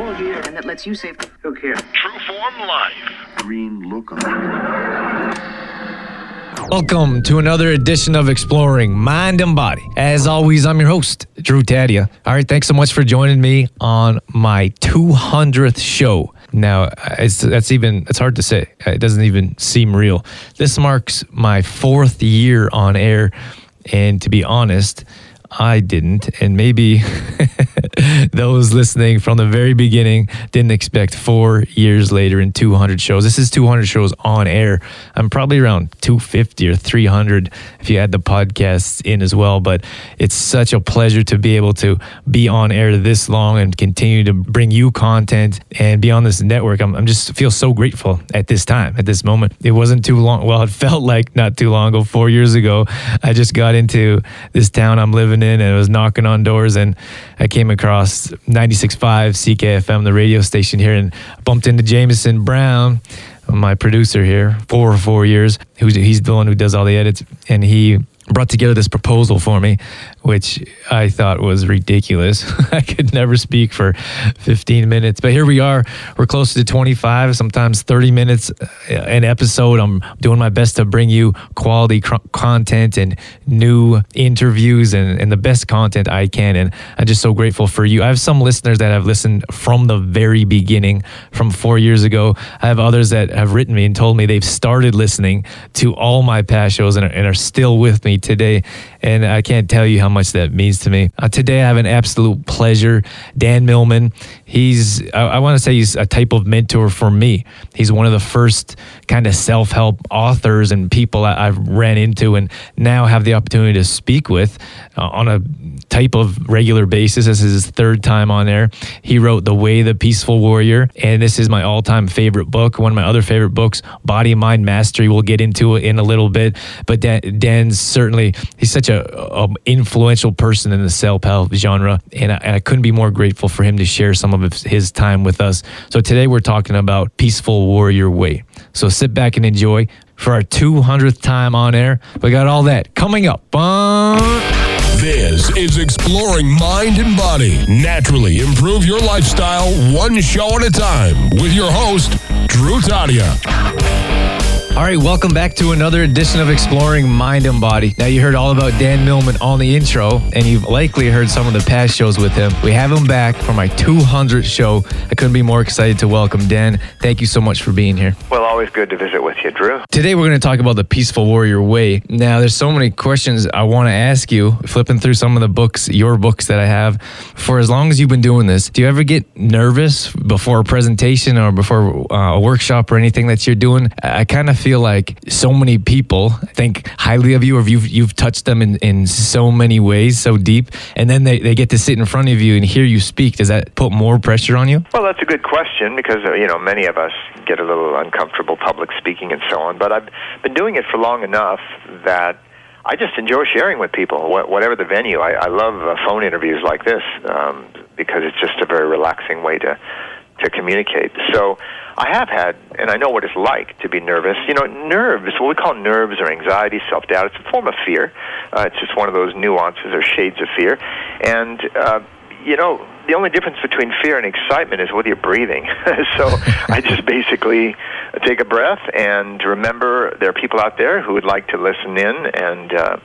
and that lets you save. Who cares? True Form Life. green look on Welcome to another edition of Exploring Mind and Body. As always, I'm your host, Drew Tadia. All right, thanks so much for joining me on my 200th show. Now, uh, it's that's even it's hard to say. Uh, it doesn't even seem real. This marks my fourth year on air, and to be honest, I didn't, and maybe those listening from the very beginning didn't expect four years later in 200 shows. This is 200 shows on air. I'm probably around 250 or 300 if you add the podcasts in as well. But it's such a pleasure to be able to be on air this long and continue to bring you content and be on this network. I'm, I'm just feel so grateful at this time, at this moment. It wasn't too long. Well, it felt like not too long ago, four years ago. I just got into this town I'm living in and I was knocking on doors and I came across 96.5 CKFM, the radio station here, and bumped into Jameson Brown, my producer here, for four years. Who's he's the one who does all the edits, and he brought together this proposal for me, which I thought was ridiculous. I could never speak for 15 minutes, but here we are. We're close to 25, sometimes 30 minutes uh, an episode. I'm doing my best to bring you quality cr- content and new interviews and, and the best content I can. And I'm just so grateful for you. I have some listeners that have listened from the very beginning, from four years ago. I have others that have written me and told me they've started listening to all my past shows and are, and are still with me today. And I can't tell you how much that means to me. Uh, today, I have an absolute pleasure. Dan Millman, he's, I, I want to say he's a type of mentor for me. He's one of the first kind of self help authors and people I, I've ran into and now have the opportunity to speak with uh, on a type of regular basis. This is his third time on air. He wrote The Way the Peaceful Warrior, and this is my all time favorite book. One of my other favorite books, Body Mind Mastery. We'll get into it in a little bit. But Dan, Dan's certainly, he's such a, a influential person in the self help genre, and I, and I couldn't be more grateful for him to share some of his, time with us. So today we're talking about Peaceful Warrior Way. So sit back and enjoy. For our 200th time on air, we got all that coming up. This is Exploring Mind and Body. Naturally improve your lifestyle one show at a time with your host, Drew Tadia. All right, welcome back to another edition of Exploring Mind and Body. Now, you heard all about Dan Millman on the intro, and you've likely heard some of the past shows with him. We have him back for my 200th show. I couldn't be more excited to welcome Dan. Thank you so much for being here. Well, always good to visit with you, Drew. Today, we're going to talk about the Peaceful Warrior Way. Now, there's so many questions I want to ask you, flipping through some of the books, your books that I have. For as long as you've been doing this, do you ever get nervous before a presentation or before uh, a workshop or anything that you're doing? I, I kind of feel like so many people think highly of you, or you've, you've touched them in, in so many ways, so deep, and then they, they get to sit in front of you and hear you speak. Does that put more pressure on you? Well, that's a good question because you know many of us get a little uncomfortable public speaking and so on. But I've been doing it for long enough that I just enjoy sharing with people, whatever the venue. I, I love uh, phone interviews like this um, because it's just a very relaxing way to to communicate. So I have had, and I know what it's like to be nervous. You know, nerves, what we call nerves or anxiety, self doubt, it's a form of fear. Uh, it's just one of those nuances or shades of fear. And, uh, you know, the only difference between fear and excitement is whether you're breathing. so I just basically take a breath and remember there are people out there who would like to listen in and uh,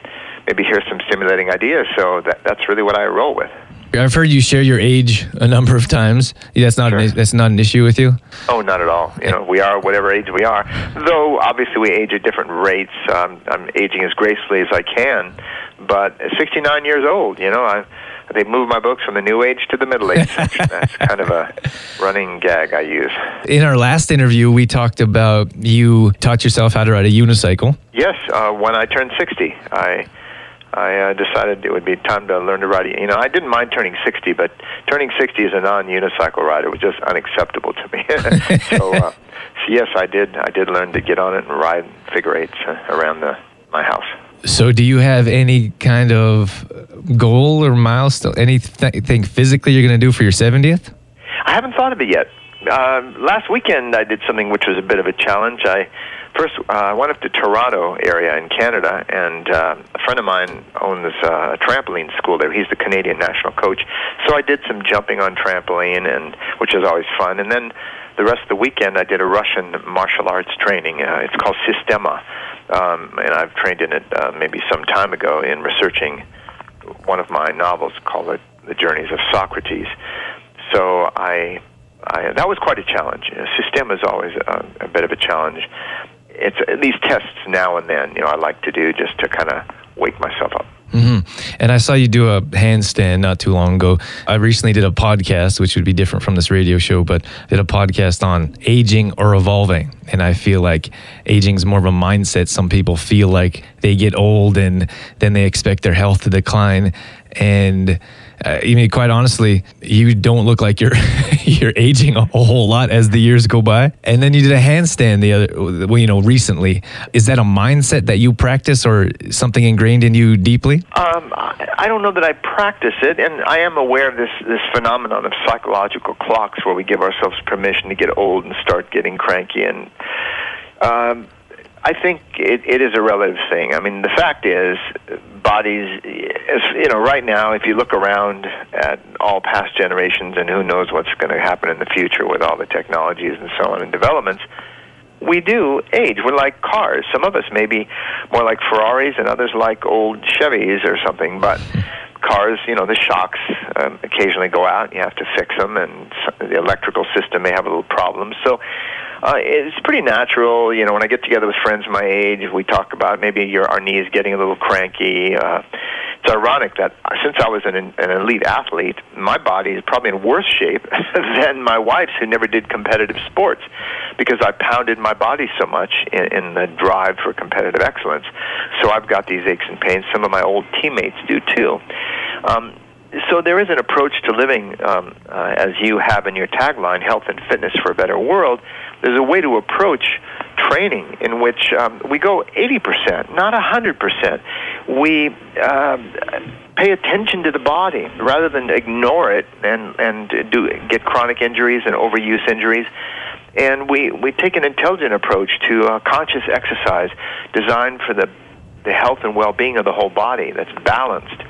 maybe hear some stimulating ideas. So that, that's really what I roll with. I've heard you share your age a number of times. That's not Sure. an, that's not an issue with you. Oh, not at all. You know, we are whatever age we are. Though obviously we age at different rates. Um, I'm aging as gracefully as I can, but at 69 years old, you know, I they moved my books from the new age to the middle age. That's kind of a running gag I use. In our last interview, we talked about you taught yourself how to ride a unicycle. Yes, uh, when I turned 60, I I uh, decided it would be time to learn to ride. You know, I didn't mind turning 60, but turning 60 as a non-unicycle rider was just unacceptable to me. so, uh, so yes, I did. I did learn to get on it and ride figure eights uh, around the my house. So, do you have any kind of goal or milestone, anything physically you're going to do for your 70th? I haven't thought of it yet. Um, last weekend, I did something which was a bit of a challenge. I first, uh, I went up to Toronto area in Canada, and uh, a friend of mine owns uh, a trampoline school there. He's the Canadian national coach. So I did some jumping on trampoline, and which is always fun. And then the rest of the weekend, I did a Russian martial arts training. Uh, it's called Systema, um, and I've trained in it uh, maybe some time ago in researching one of my novels called The, the Journeys of Socrates. So I, I that was quite a challenge. Uh, Systema is always a, a bit of a challenge. It's these tests now and then. You know, I like to do just to kind of wake myself up. Mm-hmm. And I saw you do a handstand not too long ago. I recently did a podcast, which would be different from this radio show, but did a podcast on aging or evolving. And I feel like aging is more of a mindset. Some people feel like they get old and then they expect their health to decline. And uh, I mean, quite honestly, you don't look like you're you're aging a whole lot as the years go by. And then you did a handstand the other, well, you know, recently. Is that a mindset that you practice, or something ingrained in you deeply? Um, I don't know that I practice it, and I am aware of this this phenomenon of psychological clocks, where we give ourselves permission to get old and start getting cranky and. Um, I think it, it is a relative thing. I mean, the fact is, bodies, you know, right now, if you look around at all past generations and who knows what's going to happen in the future with all the technologies and so on and developments, we do age. We're like cars. Some of us may be more like Ferraris, and others like old Chevys or something. But cars, you know, the shocks um, occasionally go out. You have to fix them, and the electrical system may have a little problem. So uh, it's pretty natural. You know, when I get together with friends my age, we talk about maybe your our knees getting a little cranky. Uh, it's ironic that since I was an, an elite athlete, my body is probably in worse shape than my wife's, who never did competitive sports, because I pounded my body so much in, in the drive for competitive excellence. So I've got these aches and pains. Some of my old teammates do too. Um, so there is an approach to living, um, uh, as you have in your tagline, "Health and Fitness for a Better World." There's a way to approach training in which um, we go 80%, not 100%. We uh, pay attention to the body rather than ignore it and and do get chronic injuries and overuse injuries. And we, we take an intelligent approach to conscious exercise designed for the, the health and well being of the whole body that's balanced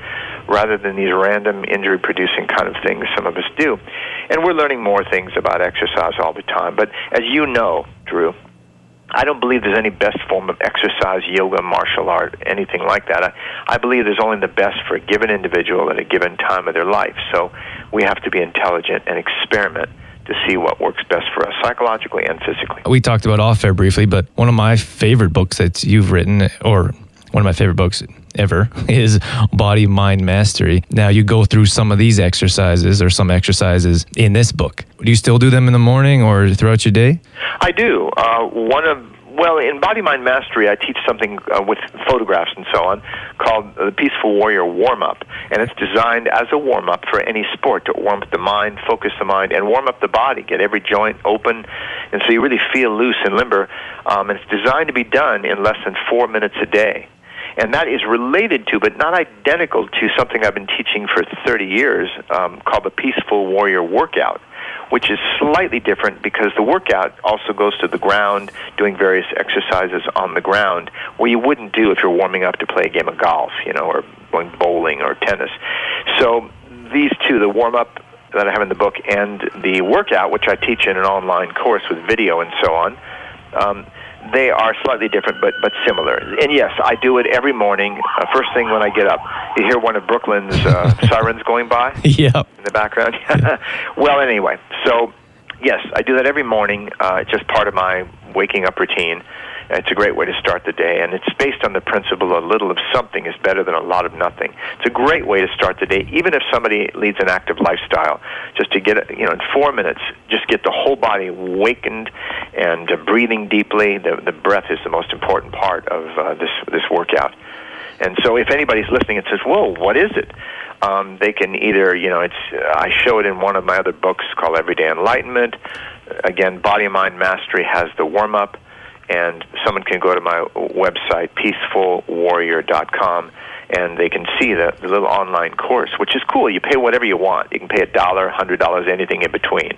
rather than these random injury producing kind of things some of us do. And we're learning more things about exercise all the time. But as you know, Drew, I don't believe there's any best form of exercise, yoga, martial art, anything like that. I, I believe there's only the best for a given individual at a given time of their life. So we have to be intelligent and experiment to see what works best for us psychologically and physically. We talked about off air briefly, but one of my favorite books that you've written, or one of my favorite books ever is Body Mind Mastery. Now, you go through some of these exercises or some exercises in this book. Do you still do them in the morning or throughout your day? I do. Uh, one of well, in Body Mind Mastery, I teach something uh, with photographs and so on called the Peaceful Warrior Warm Up. And it's designed as a warm up for any sport to warm up the mind, focus the mind, and warm up the body, get every joint open. And so you really feel loose and limber. Um, and it's designed to be done in less than four minutes a day and that is related to, but not identical to, something I've been teaching for 30 years um, called the Peaceful Warrior Workout, which is slightly different because the workout also goes to the ground, doing various exercises on the ground, where you wouldn't do if you're warming up to play a game of golf, you know, or going bowling or tennis. So these two, the warm up that I have in the book and the workout, which I teach in an online course with video and so on. Um, they are slightly different, but but similar. And yes, I do it every morning. Uh, first thing when I get up, you hear one of Brooklyn's uh, sirens going by. Yeah. In the background. well, anyway, so yes, I do that every morning. Uh, it's just part of my waking up routine. It's a great way to start the day, and it's based on the principle a little of something is better than a lot of nothing. It's a great way to start the day, even if somebody leads an active lifestyle. Just to get, you know, in four minutes, just get the whole body awakened and uh, breathing deeply. The, the breath is the most important part of uh, this this workout. And so, if anybody's listening and says, "Whoa, what is it?" Um, they can either, you know, it's. Uh, I show it in one of my other books called Everyday Enlightenment. Again, Body and Mind Mastery has the warm up and someone can go to my website, peacefulwarrior.com, and they can see the, the little online course, which is cool. You pay whatever you want. You can pay a dollar, hundred dollars, anything in between.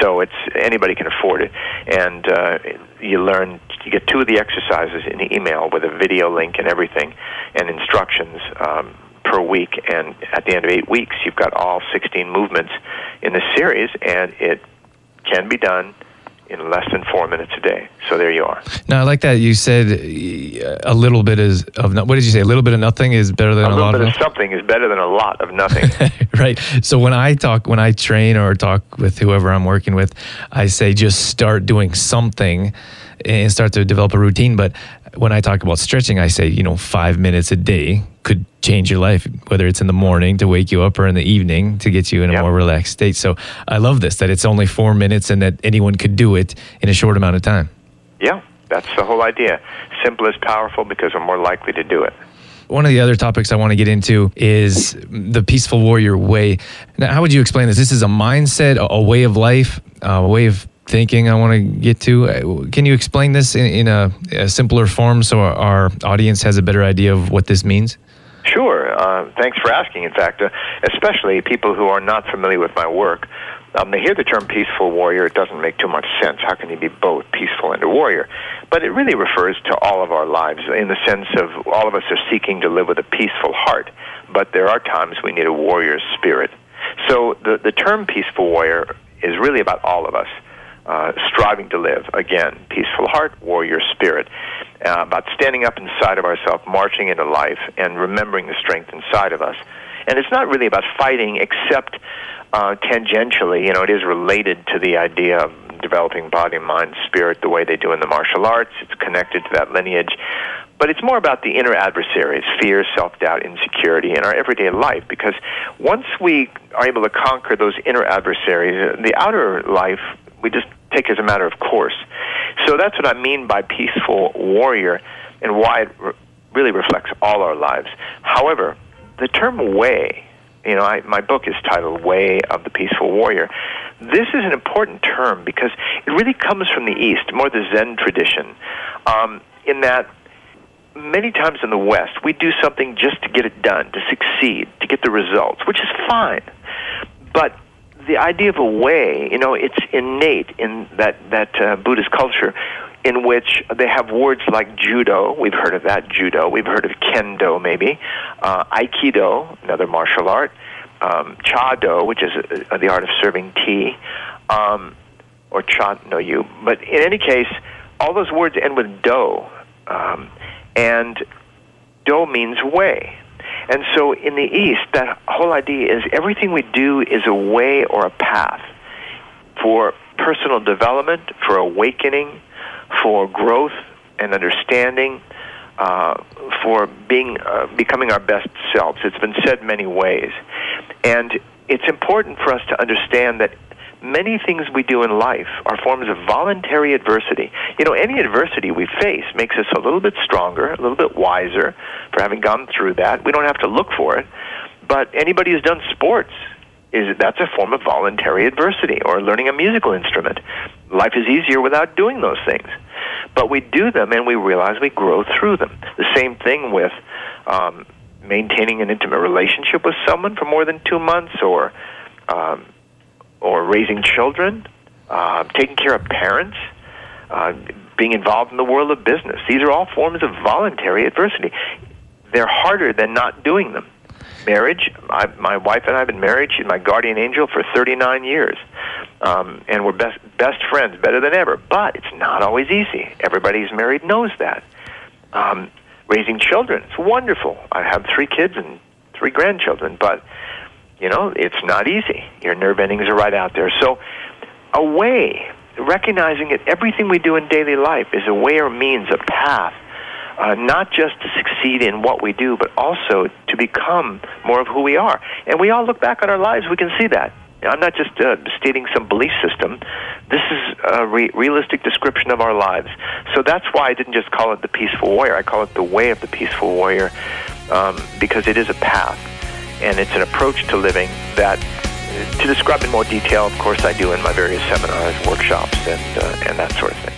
So it's anybody can afford it, and uh, you learn. You get two of the exercises in the email with a video link and everything, and instructions. Um, per week, and at the end of eight weeks, you've got all 16 movements in the series, and it can be done in less than four minutes a day. So there you are. Now, I like that you said uh, a little bit is of nothing. what did you say? A little bit of nothing is better than a, a little lot bit of, of something is better than a lot of nothing. right. So when I talk, when I train or talk with whoever I'm working with, I say just start doing something and start to develop a routine. But when I talk about stretching, I say, you know, five minutes a day could change your life, whether it's in the morning to wake you up or in the evening to get you in a Yep. more relaxed state. So I love this that it's only four minutes and that anyone could do it in a short amount of time. yeah, that's the whole idea. Simple is powerful because we're more likely to do it. One of the other topics I want to get into is the peaceful warrior way. Now, how would you explain this? This is a mindset, a, a way of life, a way of thinking I want to get to. Uh, Can you explain this in, in a, a simpler form so our, our audience has a better idea of what this means? Sure. Uh, thanks for asking. In fact, uh, especially people who are not familiar with my work, um, they hear the term peaceful warrior. It doesn't make too much sense. How can you be both peaceful and a warrior? But it really refers to all of our lives in the sense of all of us are seeking to live with a peaceful heart. But there are times we need a warrior's spirit. So the, the term peaceful warrior is really about all of us uh, striving to live. Again, peaceful heart, warrior spirit. Uh, about standing up inside of ourselves, marching into life, and remembering the strength inside of us. And it's not really about fighting, except uh, tangentially. You know, it is related to the idea of developing body, mind, spirit the way they do in the martial arts. It's connected to that lineage. But it's more about the inner adversaries fear, self doubt, insecurity in our everyday life. Because once we are able to conquer those inner adversaries, uh, the outer life we just take as a matter of course. So that's what I mean by peaceful warrior and why it re- really reflects all our lives. However, the term way, you know, I, my book is titled Way of the Peaceful Warrior. This is an important term because it really comes from the East, more the Zen tradition, um, in that many times in the West, we do something just to get it done, to succeed, to get the results, which is fine. But the idea of a way, you know, it's innate in that that uh, Buddhist culture, in which they have words like judo. We've heard of that judo. We've heard of kendo, maybe uh, aikido, another martial art, um, chado, which is uh, the art of serving tea, um, or cha no you. But in any case, all those words end with do, um, and do means way. And so in the East, that whole idea is everything we do is a way or a path for personal development, for awakening, for growth and understanding, uh, for being uh, becoming our best selves. It's been said many ways, and it's important for us to understand that many things we do in life are forms of voluntary adversity. You know, any adversity we face makes us a little bit stronger, a little bit wiser for having gone through that. We don't have to look for it. But anybody who's done sports is that's a form of voluntary adversity or learning a musical instrument. Life is easier without doing those things. But we do them and we realize we grow through them. The same thing with um, maintaining an intimate relationship with someone for more than two months or um, or raising children, uh, taking care of parents, uh, being involved in the world of business. These are all forms of voluntary adversity. They're harder than not doing them. Marriage, I, my wife and I have been married. She's my guardian angel for 39 years. Um, and we're best, best friends, better than ever. But it's not always easy. Everybody who's married knows that. Um, raising children, it's wonderful. I have three kids and three grandchildren, but you know, it's not easy. Your nerve endings are right out there. So, a way, recognizing that everything we do in daily life is a way or means, a path, uh, not just to succeed in what we do, but also to become more of who we are. And we all look back on our lives, we can see that. I'm not just uh, stating some belief system. This is a re- realistic description of our lives. So that's why I didn't just call it the peaceful warrior. I call it the way of the peaceful warrior um, because it is a path and it's an approach to living that to describe in more detail of course i do in my various seminars workshops and uh, and that sort of thing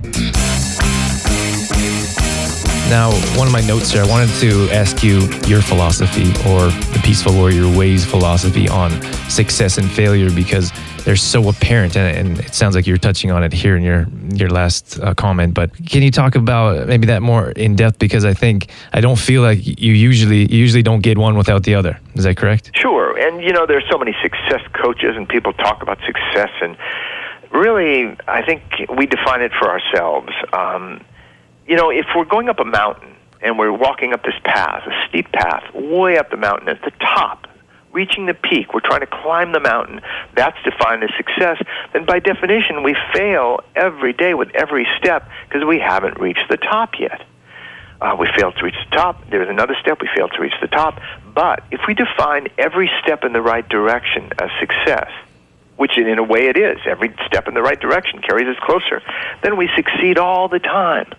Now, one of my notes here, I wanted to ask you your philosophy or the Peaceful Warrior Ways philosophy on success and failure because they're so apparent, and, and it sounds like you're touching on it here in your your last uh, comment. But can you talk about maybe that more in depth? Because I think I don't feel like you usually you usually don't get one without the other. Is that correct? Sure, and you know, there's so many success coaches, and people talk about success, and really, I think we define it for ourselves. Um, you know, if we're going up a mountain and we're walking up this path, a steep path, way up the mountain at the top, reaching the peak, we're trying to climb the mountain, that's defined as success, then by definition we fail every day with every step because we haven't reached the top yet. Uh, we failed to reach the top. There's another step. We failed to reach the top. But if we define every step in the right direction as success, which in a way it is, every step in the right direction carries us closer, then we succeed all the time.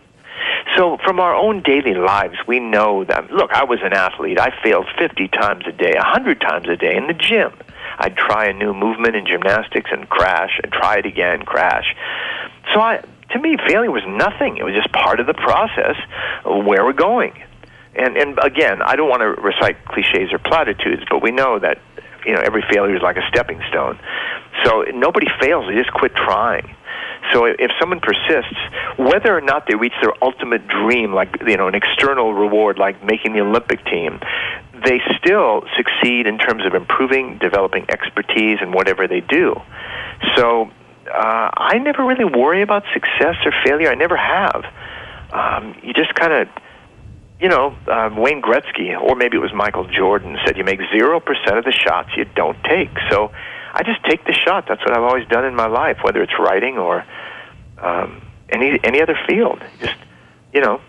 So, from our own daily lives, we know that, look, I was an athlete. I failed 50 times a day, 100 times a day in the gym. I'd try a new movement in gymnastics and crash, and try it again, crash. So, I, to me, failure was nothing. It was just part of the process of where we're going. And, and again, I don't want to recite cliches or platitudes, but we know that you know every failure is like a stepping stone. So nobody fails; they just quit trying. So if someone persists, whether or not they reach their ultimate dream, like you know an external reward, like making the Olympic team, they still succeed in terms of improving, developing expertise in whatever they do. So uh, I never really worry about success or failure. I never have. Um, you just kind of you know, uh, Wayne Gretzky, or maybe it was Michael Jordan, said you make 0% of the shots you don't take. So I just take the shot. That's what I've always done in my life, whether it's writing or um, any any other field. Just you know,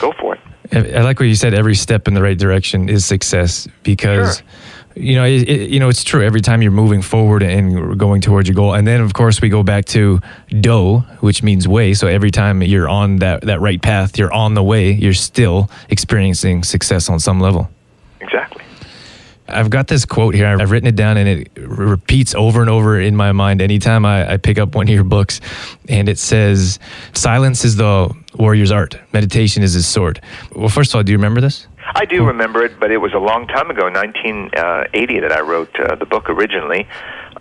go for it. I like what you said. Every step in the right direction is success because. Sure. You know, it, it, you know, it's true. Every time you're moving forward and going towards your goal, and then of course we go back to do, which means way. So every time you're on that that right path, you're on the way. You're still experiencing success on some level. Exactly. I've got this quote here. I've written it down and it repeats over and over in my mind anytime I, I, pick up one of your books. And it says, Silence is the warrior's art, meditation is his sword. Well, first of all, do you remember this? I do remember it, but it was a long time ago, 1980, that I wrote uh, the book originally.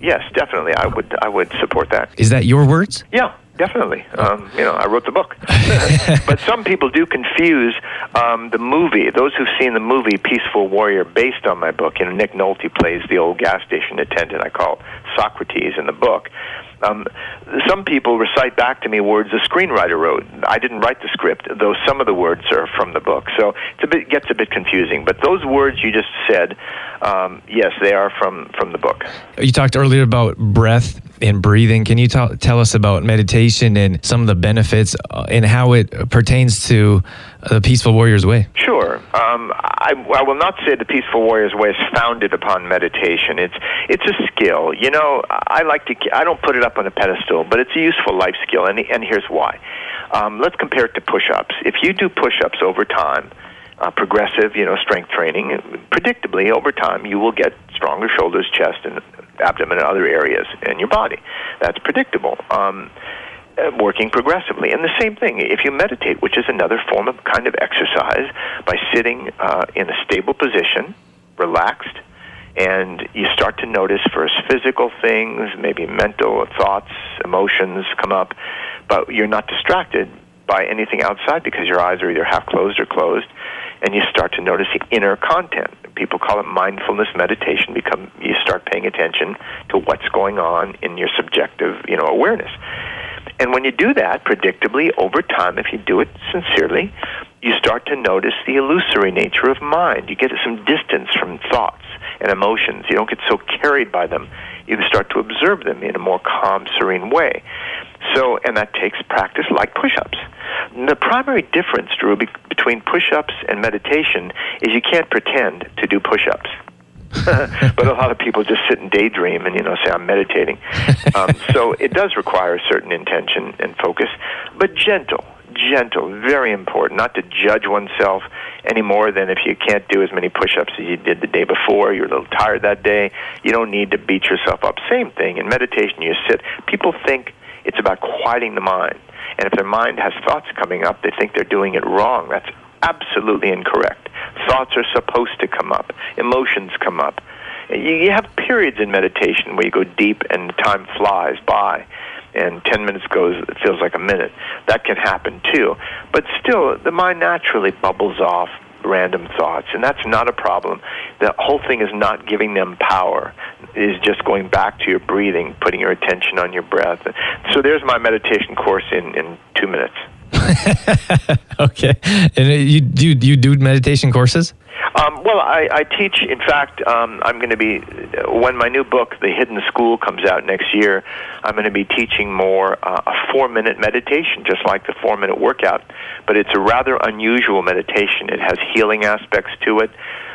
Yes, definitely, I would I would support that. Is that your words? Yeah, Definitely. Um, you know, I wrote the book. but some people do confuse um, the movie. Those who've seen the movie Peaceful Warrior, based on my book, you know, Nick Nolte plays the old gas station attendant I call Socrates in the book. Um, some people recite back to me words the screenwriter wrote. I didn't write the script, though some of the words are from the book. So it's a bit gets a bit confusing. But those words you just said, um, yes, they are from from the book. You talked earlier about breath and breathing. Can you t- tell us about meditation and some of the benefits uh, and how it pertains to the Peaceful Warrior's Way? Sure. Um, I, I, will not say the Peaceful Warrior's Way is founded upon meditation. It's it's a skill. You know, I like to. I don't put it up on a pedestal, but it's a useful life skill, and and here's why. Um, let's compare it to push-ups. If you do push-ups over time, uh, progressive, you know, strength training, predictably over time you will get stronger shoulders, chest, and abdomen and other areas in your body. That's predictable. Um, uh, working progressively. And the same thing, if you meditate, which is another form of kind of exercise, by sitting uh, in a stable position, relaxed, and you start to notice first physical things, maybe mental thoughts, emotions come up, but you're not distracted by anything outside because your eyes are either half closed or closed, and you start to notice the inner content. People call it mindfulness meditation. Become you start paying attention to what's going on in your subjective, you know, awareness. And when you do that, predictably, over time, if you do it sincerely, you start to notice the illusory nature of mind. You get some distance from thoughts and emotions. You don't get so carried by them. You start to observe them in a more calm, serene way. So, and that takes practice like push ups. The primary difference, Drew, be- between push ups and meditation is you can't pretend to do push ups. but a lot of people just sit and daydream and you know say I'm meditating. Um, so it does require a certain intention and focus, but gentle, gentle, very important. Not to judge oneself any more than if you can't do as many push-ups as you did the day before. You're a little tired that day. You don't need to beat yourself up. Same thing in meditation. You sit. People think it's about quieting the mind, and if their mind has thoughts coming up, they think they're doing it wrong. That's absolutely incorrect. Thoughts are supposed to come up, emotions come up. You have periods in meditation where you go deep and time flies by and 10 minutes goes it feels like a minute. That can happen too. But still the mind naturally bubbles off random thoughts and that's not a problem. The whole thing is not giving them power. It is just going back to your breathing putting your attention on your breath. So there's my meditation course in in 2 minutes okay. And you do you do meditation courses? Um, well, I, I teach. In fact, um, I'm going to be when my new book, The Hidden School, comes out next year. I'm going to be teaching more uh, a four-minute meditation, just like the four-minute workout, but it's a rather unusual meditation. It has healing aspects to it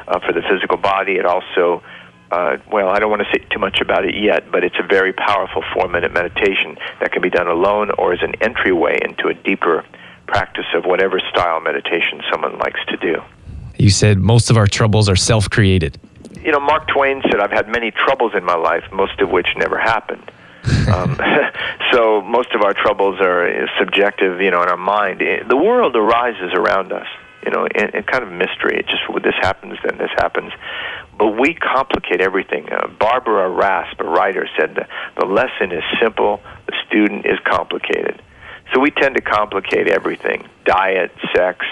uh, for the physical body. It also uh, well, I don't want to say too much about it yet, but it's a very powerful four minute meditation that can be done alone or as an entryway into a deeper practice of whatever style meditation someone likes to do. You said most of our troubles are self created. You know, Mark Twain said, I've had many troubles in my life, most of which never happened. um, so most of our troubles are subjective, you know, in our mind. The world arises around us, you know, in, in kind of a mystery. It just this happens, then this happens. But we complicate everything. Uh, Barbara Rasp, a writer, said the, the lesson is simple, the student is complicated. So we tend to complicate everything diet, sex,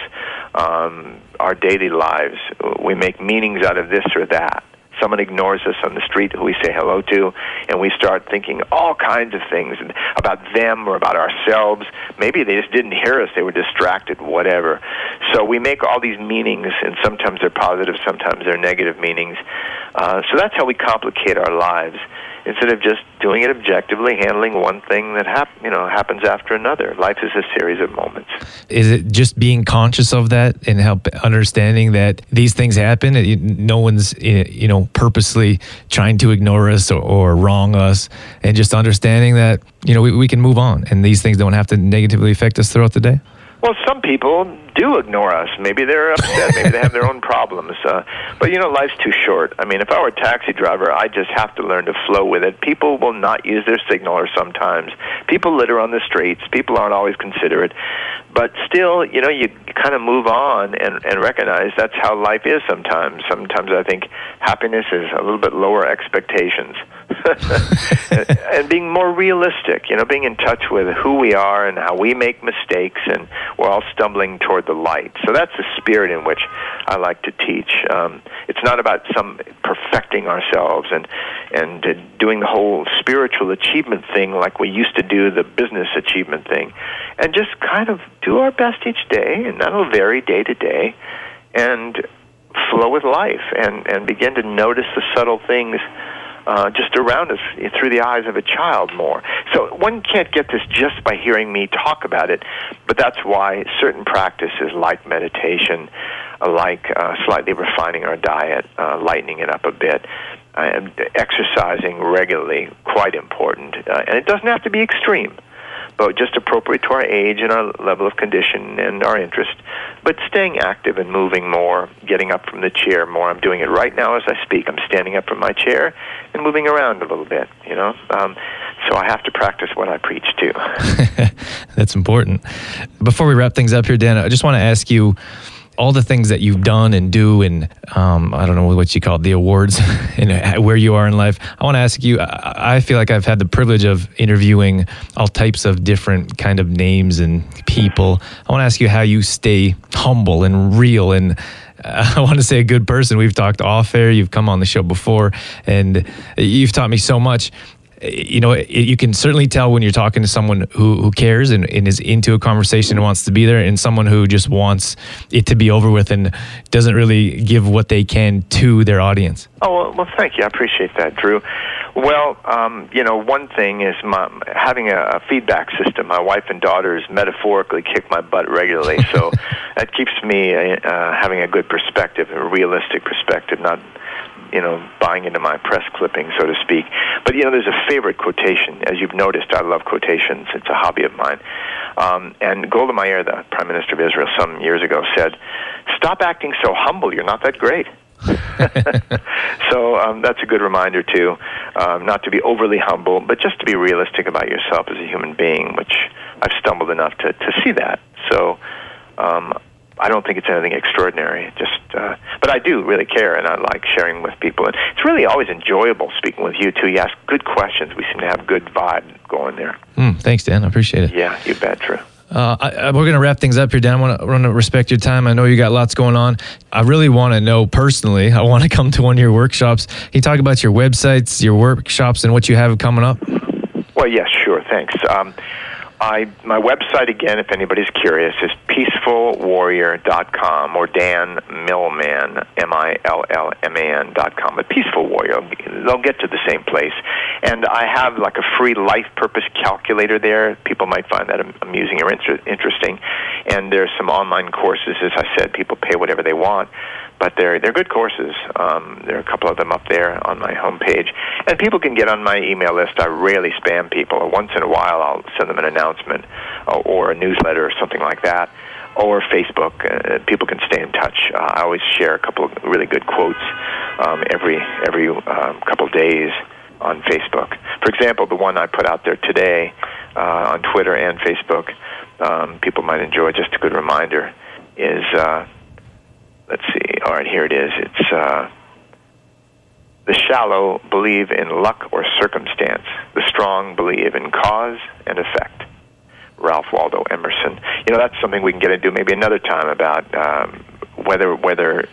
um, our daily lives. We make meanings out of this or that someone ignores us on the street who we say hello to, and we start thinking all kinds of things about them or about ourselves. Maybe they just didn't hear us, they were distracted, whatever. So we make all these meanings, and sometimes they're positive, sometimes they're negative meanings. Uh, so that's how we complicate our lives instead of just doing it objectively, handling one thing that hap- you know happens after another. Life is a series of moments. Is it just being conscious of that and help understanding that these things happen? No one's you know purposely trying to ignore us or, or wrong us, and just understanding that you know we, we can move on and these things don't have to negatively affect us throughout the day. Well, some people do ignore us. Maybe they're upset. Maybe they have their own problems. Uh, but you know, life's too short. I mean, if I were a taxi driver, I just have to learn to flow with it. People will not use their signaler sometimes. People litter on the streets. People aren't always considerate. But still, you know, you kind of move on and, and recognize that's how life is sometimes. Sometimes I think happiness is a little bit lower expectations. and being more realistic, you know, being in touch with who we are and how we make mistakes and we're all stumbling toward the light. So that's the spirit in which I like to teach. Um, it's not about some perfecting ourselves and and uh, doing the whole spiritual achievement thing like we used to do the business achievement thing, and just kind of do our best each day, and that'll vary day to day, and flow with life and and begin to notice the subtle things uh, just around us through the eyes of a child more. So one can't get this just by hearing me talk about it, but that's why certain practices like meditation, uh, like uh, slightly refining our diet, uh, lightening it up a bit, and exercising regularly, quite important. Uh, and it doesn't have to be extreme but just appropriate to our age and our level of condition and our interest. But staying active and moving more, getting up from the chair more. I'm doing it right now as I speak. I'm standing up from my chair and moving around a little bit, you know. Um, so I have to practice what I preach too. That's important. Before we wrap things up here, Dan, I just want to ask you all the things that you've done and do, and um, I don't know what you call it, the awards and where you are in life. I want to ask you. I feel like I've had the privilege of interviewing all types of different kind of names and people. I want to ask you how you stay humble and real and. Uh, I want to say a good person. We've talked off air. You've come on the show before, and you've taught me so much you know, it, you can certainly tell when you're talking to someone who, who cares and, and is into a conversation and wants to be there, and someone who just wants it to be over with and doesn't really give what they can to their audience. Oh, well, thank you. I appreciate that, Drew. Well, um, you know, one thing is my, having a, a feedback system. My wife and daughters metaphorically kick my butt regularly, so that keeps me uh, having a good perspective, a realistic perspective, not you know, buying into my press clipping, so to speak. But you know, there's a favorite quotation. As you've noticed, I love quotations. It's a hobby of mine. Um, and Golda Meir, the Prime Minister of Israel, some years ago said, "Stop acting so humble. You're not that great." so um, that's a good reminder too, um, not to be overly humble, but just to be realistic about yourself as a human being, which I've stumbled enough to to see that. So um, I don't think it's anything extraordinary. Just, uh, but I do really care, and I like sharing with people. And it's really always enjoyable speaking with you too. You ask good questions. We seem to have good vibe going there. Mm, thanks, Dan. I appreciate it. Yeah, you bet, Drew. Uh, I, I, we're going to wrap things up here, Dan. I want to respect your time. I know you got lots going on. I really want to know personally. I want to come to one of your workshops. Can you talk about your websites, your workshops, and what you have coming up? Well, yes, sure. Thanks. Um, I my website again, if anybody's curious, is peacefulwarrior.com or Dan Millman M I L L M A N dot com. But Peaceful Warrior, they'll get to the same place. And I have like a free life purpose calculator there. People might find that amusing or inter- interesting. And there's some online courses. As I said, people pay whatever they want but they're they're good courses. Um, there are a couple of them up there on my homepage, and people can get on my email list. I rarely spam people. Once in a while, I'll send them an announcement or, or a newsletter or something like that, or Facebook. Uh, people can stay in touch. Uh, I always share a couple of really good quotes um, every every um, couple of days on Facebook. For example, the one I put out there today uh, on Twitter and Facebook, um, people might enjoy. Just a good reminder is. Uh, let's see. All right, here it is. It's uh, the shallow believe in luck or circumstance. The strong believe in cause and effect. Ralph Waldo Emerson. You know, that's something we can get into maybe another time about um, whether whether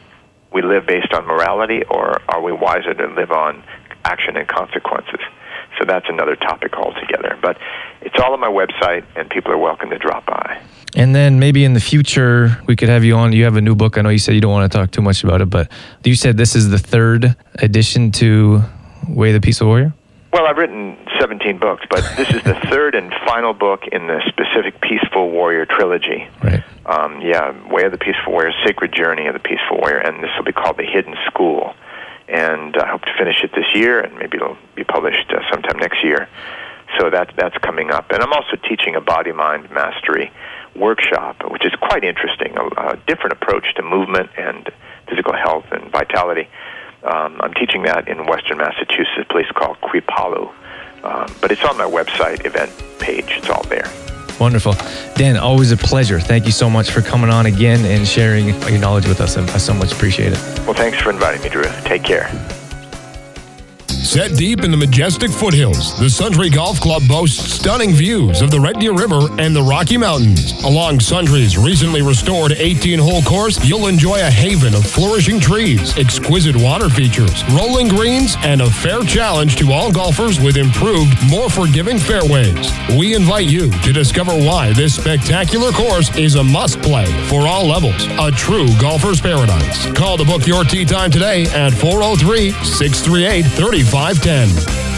we live based on morality or are we wiser to live on action and consequences. So that's another topic altogether. But it's all on my website, and people are welcome to drop by. And then maybe in the future, we could have you on. You have a new book. I know you said you don't want to talk too much about it, but you said this is the third edition to Way of the Peaceful Warrior? Well, I've written 17 books, but this is the third and final book in the specific Peaceful Warrior trilogy. Right. Um, yeah, Way of the Peaceful Warrior, Sacred Journey of the Peaceful Warrior, and this will be called The Hidden School. And I hope to finish it this year, and maybe it'll be published uh, sometime next year. So that, that's coming up. And I'm also teaching a body mind mastery workshop, which is quite interesting, a, a different approach to movement and physical health and vitality. Um, I'm teaching that in Western Massachusetts, a place called Kripalu. Um, but it's on my website event page. It's all there. Wonderful. Dan, always a pleasure. Thank you so much for coming on again and sharing your knowledge with us. I so much appreciate it. Well, thanks for inviting me, Drew. Take care. Set deep in the majestic foothills, the Sundre Golf Club boasts stunning views of the Red Deer River and the Rocky Mountains. Along Sundre's recently restored 18 hole course, you'll enjoy a haven of flourishing trees, exquisite water features, rolling greens, and a fair challenge to all golfers with improved, more forgiving fairways. We invite you to discover why this spectacular course is a must play for all levels, a true golfer's paradise. Call to book your tee time today at 403 638 35. 510.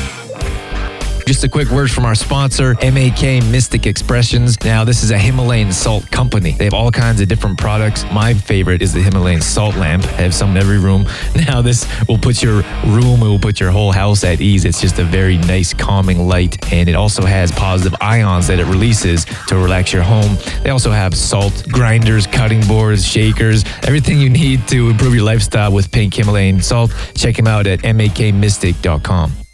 Just a quick word from our sponsor, MAK Mystic Expressions. Now, this is a Himalayan salt company. They have all kinds of different products. My favorite is the Himalayan salt lamp. I have some in every room. Now, this will put your room, it will put your whole house at ease. It's just a very nice, calming light, and it also has positive ions that it releases to relax your home. They also have salt grinders, cutting boards, shakers, everything you need to improve your lifestyle with pink Himalayan salt. Check them out at makmystic.com.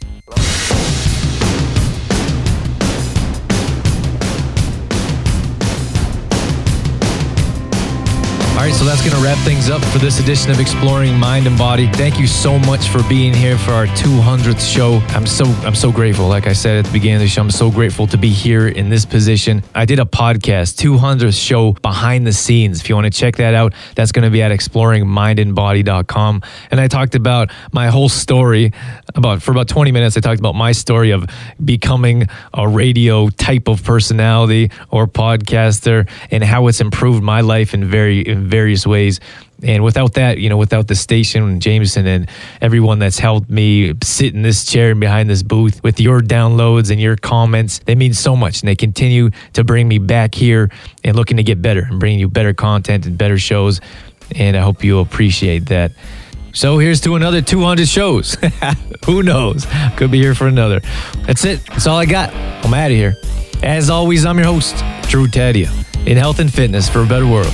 All right, so that's going to wrap things up for this edition of Exploring Mind and Body. Thank you so much for being here for our 200th show. I'm so I'm so grateful. Like I said at the beginning of the show, I'm so grateful to be here in this position. I did a podcast, 200th show behind the scenes. If you want to check that out, that's going to be at exploringmindandbody.com. And I talked about my whole story about for about 20 minutes. I talked about my story of becoming a radio type of personality or podcaster and how it's improved my life in very various ways. And without that, you know, without the station, and Jameson, and everyone that's helped me sit in this chair and behind this booth with your downloads and your comments, they mean so much. And they continue to bring me back here and looking to get better and bringing you better content and better shows. And I hope you appreciate that. So here's to another 200 shows. Who knows? Could be here for another. That's it. That's all I got. I'm out of here. As always, I'm your host, Drew Tadia, in health and fitness for a better world.